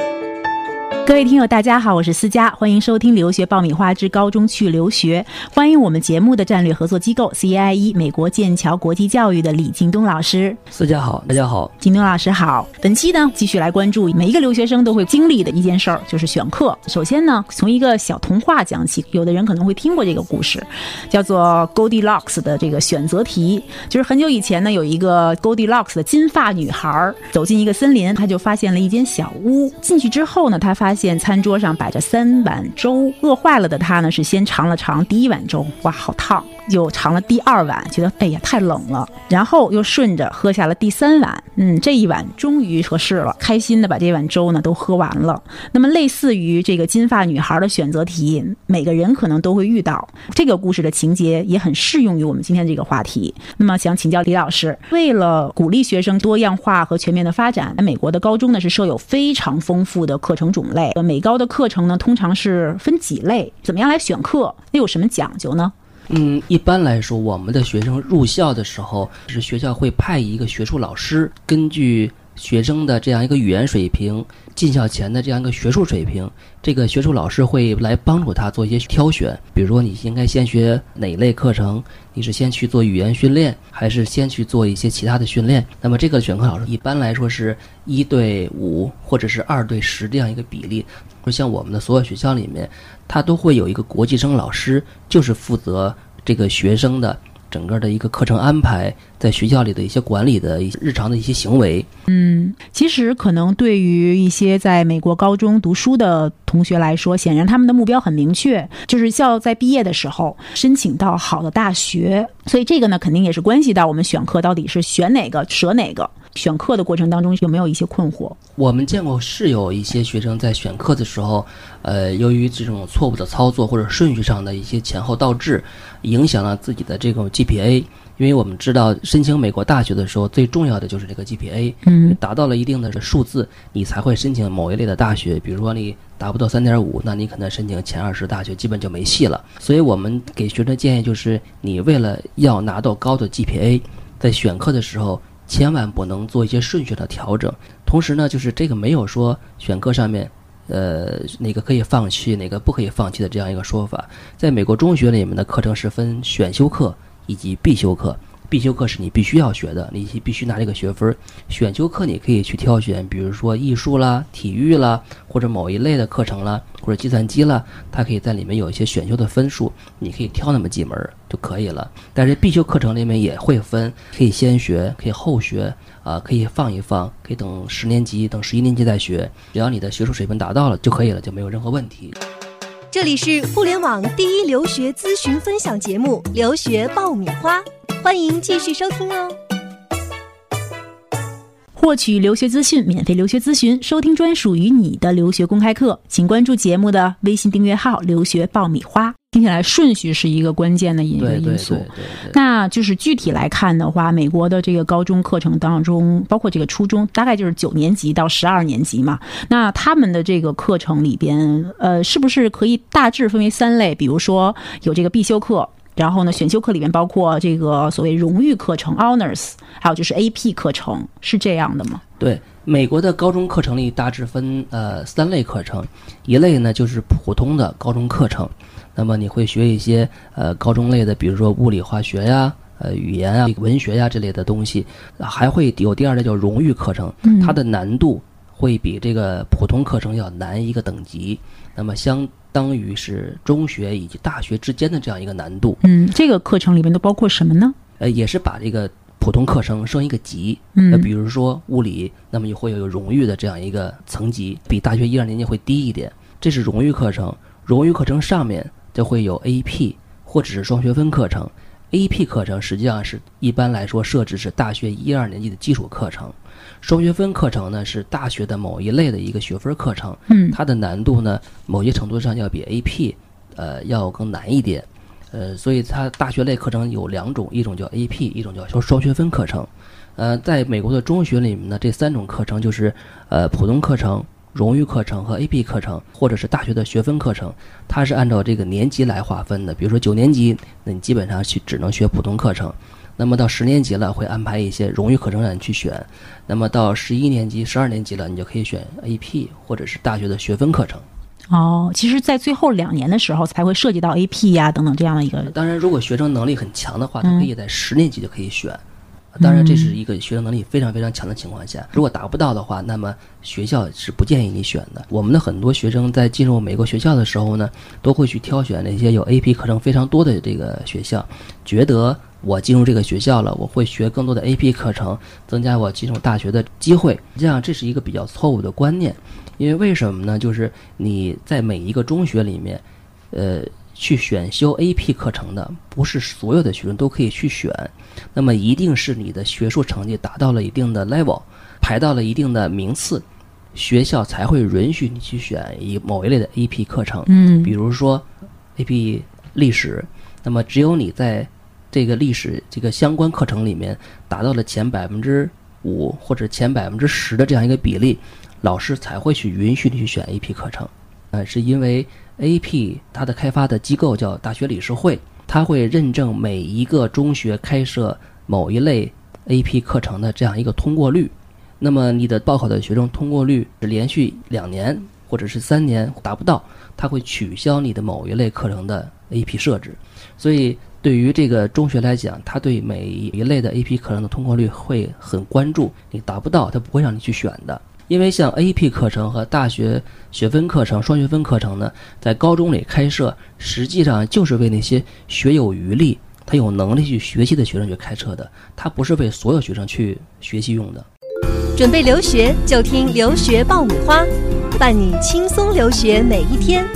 thank you 各位听友，大家好，我是思佳，欢迎收听《留学爆米花之高中去留学》，欢迎我们节目的战略合作机构 CIE 美国剑桥国际教育的李京东老师。思佳好，大家好，京东老师好。本期呢，继续来关注每一个留学生都会经历的一件事儿，就是选课。首先呢，从一个小童话讲起，有的人可能会听过这个故事，叫做 Goldilocks 的这个选择题。就是很久以前呢，有一个 Goldilocks 的金发女孩走进一个森林，她就发现了一间小屋。进去之后呢，她发现见餐桌上摆着三碗粥，饿坏了的他呢是先尝了尝第一碗粥，哇，好烫，又尝了第二碗，觉得哎呀太冷了，然后又顺着喝下了第三碗，嗯，这一碗终于合适了，开心的把这碗粥呢都喝完了。那么类似于这个金发女孩的选择题，每个人可能都会遇到。这个故事的情节也很适用于我们今天这个话题。那么想请教李老师，为了鼓励学生多样化和全面的发展，美国的高中呢是设有非常丰富的课程种类。美高的课程呢通常是分几类，怎么样来选课？那有什么讲究呢？嗯，一般来说，我们的学生入校的时候，是学校会派一个学术老师，根据学生的这样一个语言水平、进校前的这样一个学术水平，这个学术老师会来帮助他做一些挑选。比如说，你应该先学哪一类课程？你是先去做语言训练，还是先去做一些其他的训练？那么，这个选课老师一般来说是一对五，或者是二对十这样一个比例。说像我们的所有学校里面，他都会有一个国际生老师，就是负责这个学生的整个的一个课程安排，在学校里的一些管理的一些日常的一些行为。嗯，其实可能对于一些在美国高中读书的同学来说，显然他们的目标很明确，就是要在毕业的时候申请到好的大学。所以这个呢，肯定也是关系到我们选课到底是选哪个舍哪个。选课的过程当中有没有一些困惑？我们见过是有一些学生在选课的时候，呃，由于这种错误的操作或者顺序上的一些前后倒置，影响了自己的这种 GPA。因为我们知道申请美国大学的时候，最重要的就是这个 GPA，嗯，达到了一定的数字，你才会申请某一类的大学。比如说你达不到三点五，那你可能申请前二十大学基本就没戏了。所以我们给学生建议就是，你为了要拿到高的 GPA，在选课的时候。千万不能做一些顺序的调整。同时呢，就是这个没有说选课上面，呃，哪个可以放弃，哪个不可以放弃的这样一个说法。在美国中学里面的课程是分选修课以及必修课。必修课是你必须要学的，你必须拿这个学分。选修课你可以去挑选，比如说艺术啦、体育啦，或者某一类的课程啦，或者计算机啦，它可以在里面有一些选修的分数，你可以挑那么几门就可以了。但是必修课程里面也会分，可以先学，可以后学，啊，可以放一放，可以等十年级、等十一年级再学。只要你的学术水平达到了就可以了，就没有任何问题。这里是互联网第一留学咨询分享节目《留学爆米花》。欢迎继续收听哦！获取留学资讯，免费留学咨询，收听专属于你的留学公开课，请关注节目的微信订阅号“留学爆米花”。听起来顺序是一个关键的因因素。那就是具体来看的话，美国的这个高中课程当中，包括这个初中，大概就是九年级到十二年级嘛。那他们的这个课程里边，呃，是不是可以大致分为三类？比如说有这个必修课。然后呢，选修课里面包括这个所谓荣誉课程 （honors），还有就是 AP 课程，是这样的吗？对，美国的高中课程里大致分呃三类课程，一类呢就是普通的高中课程，那么你会学一些呃高中类的，比如说物理、化学呀、呃语言啊、文学呀这类的东西，还会有第二类叫荣誉课程，它的难度会比这个普通课程要难一个等级，那么相。当于是中学以及大学之间的这样一个难度。嗯，这个课程里面都包括什么呢？呃，也是把这个普通课程升一个级。嗯，那比如说物理，那么就会有荣誉的这样一个层级，比大学一二年级会低一点。这是荣誉课程，荣誉课程上面就会有 AP 或者是双学分课程。AP 课程实际上是一般来说设置是大学一二年级的基础课程。双学分课程呢是大学的某一类的一个学分课程，嗯，它的难度呢某些程度上要比 AP，呃要更难一点，呃，所以它大学类课程有两种，一种叫 AP，一种叫双双学分课程，呃，在美国的中学里面呢，这三种课程就是呃普通课程、荣誉课程和 AP 课程，或者是大学的学分课程，它是按照这个年级来划分的，比如说九年级，那你基本上去只能学普通课程。那么到十年级了，会安排一些荣誉课程让你去选。那么到十一年级、十二年级了，你就可以选 AP 或者是大学的学分课程。哦，其实，在最后两年的时候才会涉及到 AP 呀等等这样的一个。当然，如果学生能力很强的话，他可以在十年级就可以选。当然，这是一个学生能力非常非常强的情况下，如果达不到的话，那么学校是不建议你选的。我们的很多学生在进入美国学校的时候呢，都会去挑选那些有 AP 课程非常多的这个学校，觉得我进入这个学校了，我会学更多的 AP 课程，增加我进入大学的机会。这样，这是一个比较错误的观念，因为为什么呢？就是你在每一个中学里面，呃。去选修 AP 课程的，不是所有的学生都可以去选，那么一定是你的学术成绩达到了一定的 level，排到了一定的名次，学校才会允许你去选一某一类的 AP 课程。嗯，比如说 AP 历史，那么只有你在这个历史这个相关课程里面达到了前百分之五或者前百分之十的这样一个比例，老师才会去允许你去选 AP 课程。呃，是因为。AP 它的开发的机构叫大学理事会，它会认证每一个中学开设某一类 AP 课程的这样一个通过率。那么你的报考的学生通过率是连续两年或者是三年达不到，它会取消你的某一类课程的 AP 设置。所以对于这个中学来讲，它对每一类的 AP 课程的通过率会很关注，你达不到，它不会让你去选的。因为像 AP 课程和大学学分课程、双学分课程呢，在高中里开设，实际上就是为那些学有余力、他有能力去学习的学生去开设的，它不是为所有学生去学习用的。准备留学就听留学爆米花，伴你轻松留学每一天。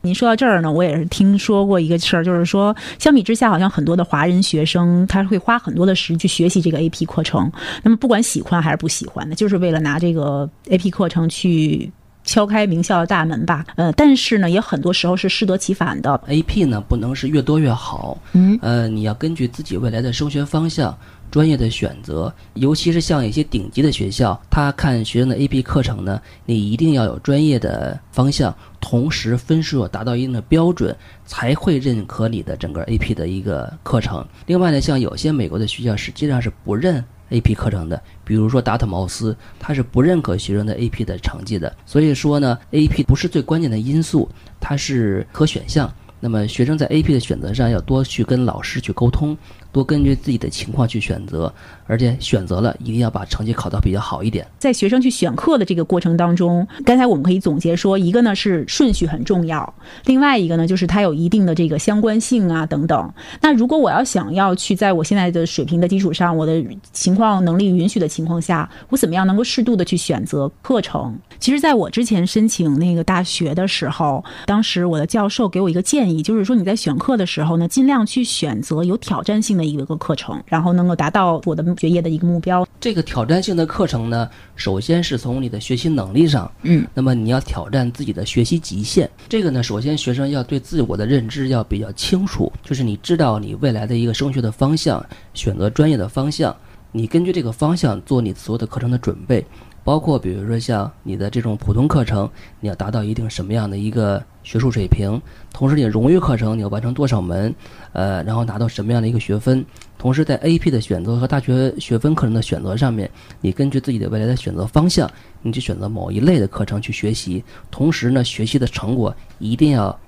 您说到这儿呢，我也是听说过一个事儿，就是说，相比之下，好像很多的华人学生他会花很多的时去学习这个 AP 课程。那么，不管喜欢还是不喜欢的，就是为了拿这个 AP 课程去敲开名校的大门吧。呃，但是呢，也很多时候是适得其反的。AP 呢，不能是越多越好。嗯。呃，你要根据自己未来的升学方向。专业的选择，尤其是像一些顶级的学校，他看学生的 AP 课程呢，你一定要有专业的方向，同时分数要达到一定的标准，才会认可你的整个 AP 的一个课程。另外呢，像有些美国的学校实际上是不认 AP 课程的，比如说达特茅斯，他是不认可学生的 AP 的成绩的。所以说呢，AP 不是最关键的因素，它是可选项。那么学生在 AP 的选择上要多去跟老师去沟通。多根据自己的情况去选择，而且选择了一定要把成绩考到比较好一点。在学生去选课的这个过程当中，刚才我们可以总结说，一个呢是顺序很重要，另外一个呢就是它有一定的这个相关性啊等等。那如果我要想要去在我现在的水平的基础上，我的情况能力允许的情况下，我怎么样能够适度的去选择课程？其实，在我之前申请那个大学的时候，当时我的教授给我一个建议，就是说你在选课的时候呢，尽量去选择有挑战性的一个课程，然后能够达到我的学业的一个目标。这个挑战性的课程呢，首先是从你的学习能力上，嗯，那么你要挑战自己的学习极限。这个呢，首先学生要对自我的认知要比较清楚，就是你知道你未来的一个升学的方向，选择专业的方向，你根据这个方向做你所有的课程的准备。包括比如说像你的这种普通课程，你要达到一定什么样的一个学术水平？同时，你的荣誉课程你要完成多少门？呃，然后拿到什么样的一个学分？同时，在 AP 的选择和大学学分课程的选择上面，你根据自己的未来的选择方向，你去选择某一类的课程去学习。同时呢，学习的成果一定要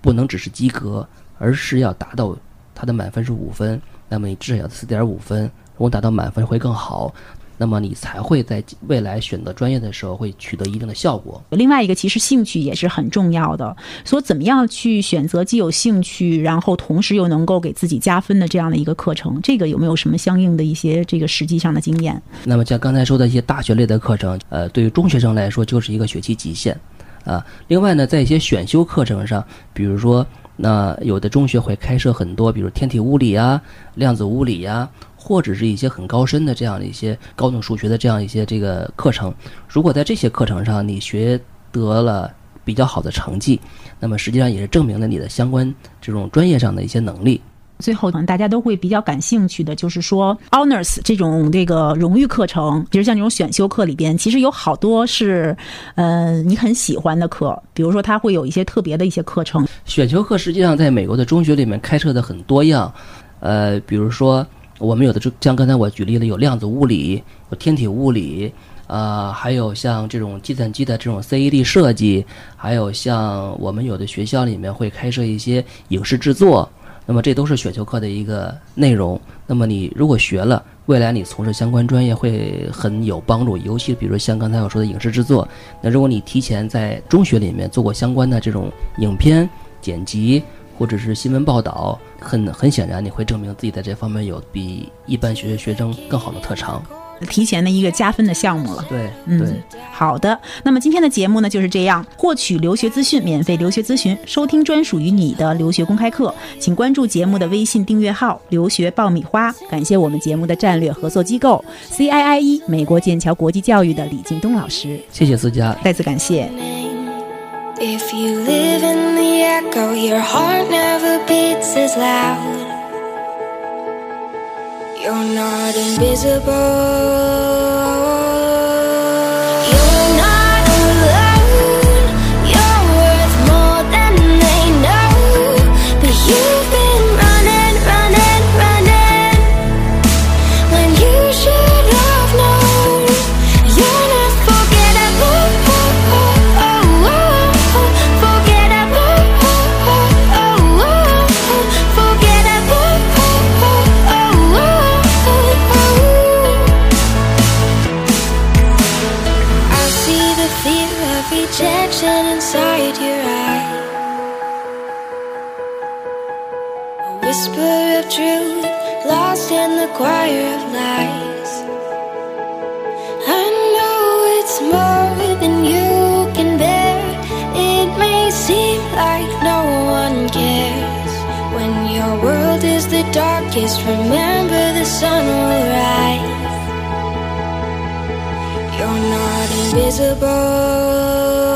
不能只是及格，而是要达到它的满分是五分，那么你至少要四点五分，如果达到满分会更好。那么你才会在未来选择专业的时候会取得一定的效果。另外一个，其实兴趣也是很重要的。所以怎么样去选择既有兴趣，然后同时又能够给自己加分的这样的一个课程？这个有没有什么相应的一些这个实际上的经验？那么像刚才说的一些大学类的课程，呃，对于中学生来说就是一个学期极限啊。另外呢，在一些选修课程上，比如说那有的中学会开设很多，比如天体物理啊、量子物理呀。或者是一些很高深的这样的一些高等数学的这样一些这个课程，如果在这些课程上你学得了比较好的成绩，那么实际上也是证明了你的相关这种专业上的一些能力。最后，可能大家都会比较感兴趣的就是说，honors 这种这个荣誉课程，比如像这种选修课里边，其实有好多是，呃，你很喜欢的课，比如说它会有一些特别的一些课程。选修课实际上在美国的中学里面开设的很多样。呃，比如说我们有的就像刚才我举例的，有量子物理，有天体物理，呃，还有像这种计算机的这种 CAD 设计，还有像我们有的学校里面会开设一些影视制作，那么这都是选修课的一个内容。那么你如果学了，未来你从事相关专业会很有帮助，尤其比如像刚才我说的影视制作，那如果你提前在中学里面做过相关的这种影片剪辑或者是新闻报道，很很显然你会证明自己在这方面有比一般学学生更好的特长。提前的一个加分的项目了。对，嗯对。好的，那么今天的节目呢就是这样。获取留学资讯，免费留学咨询，收听专属于你的留学公开课，请关注节目的微信订阅号“留学爆米花”。感谢我们节目的战略合作机构 CIIE 美国剑桥国际教育的李劲东老师，谢谢思佳。再次感谢。If you live in the echo, your heart never beats as loud. You're not invisible. The darkest, remember the sun will rise. You're not invisible.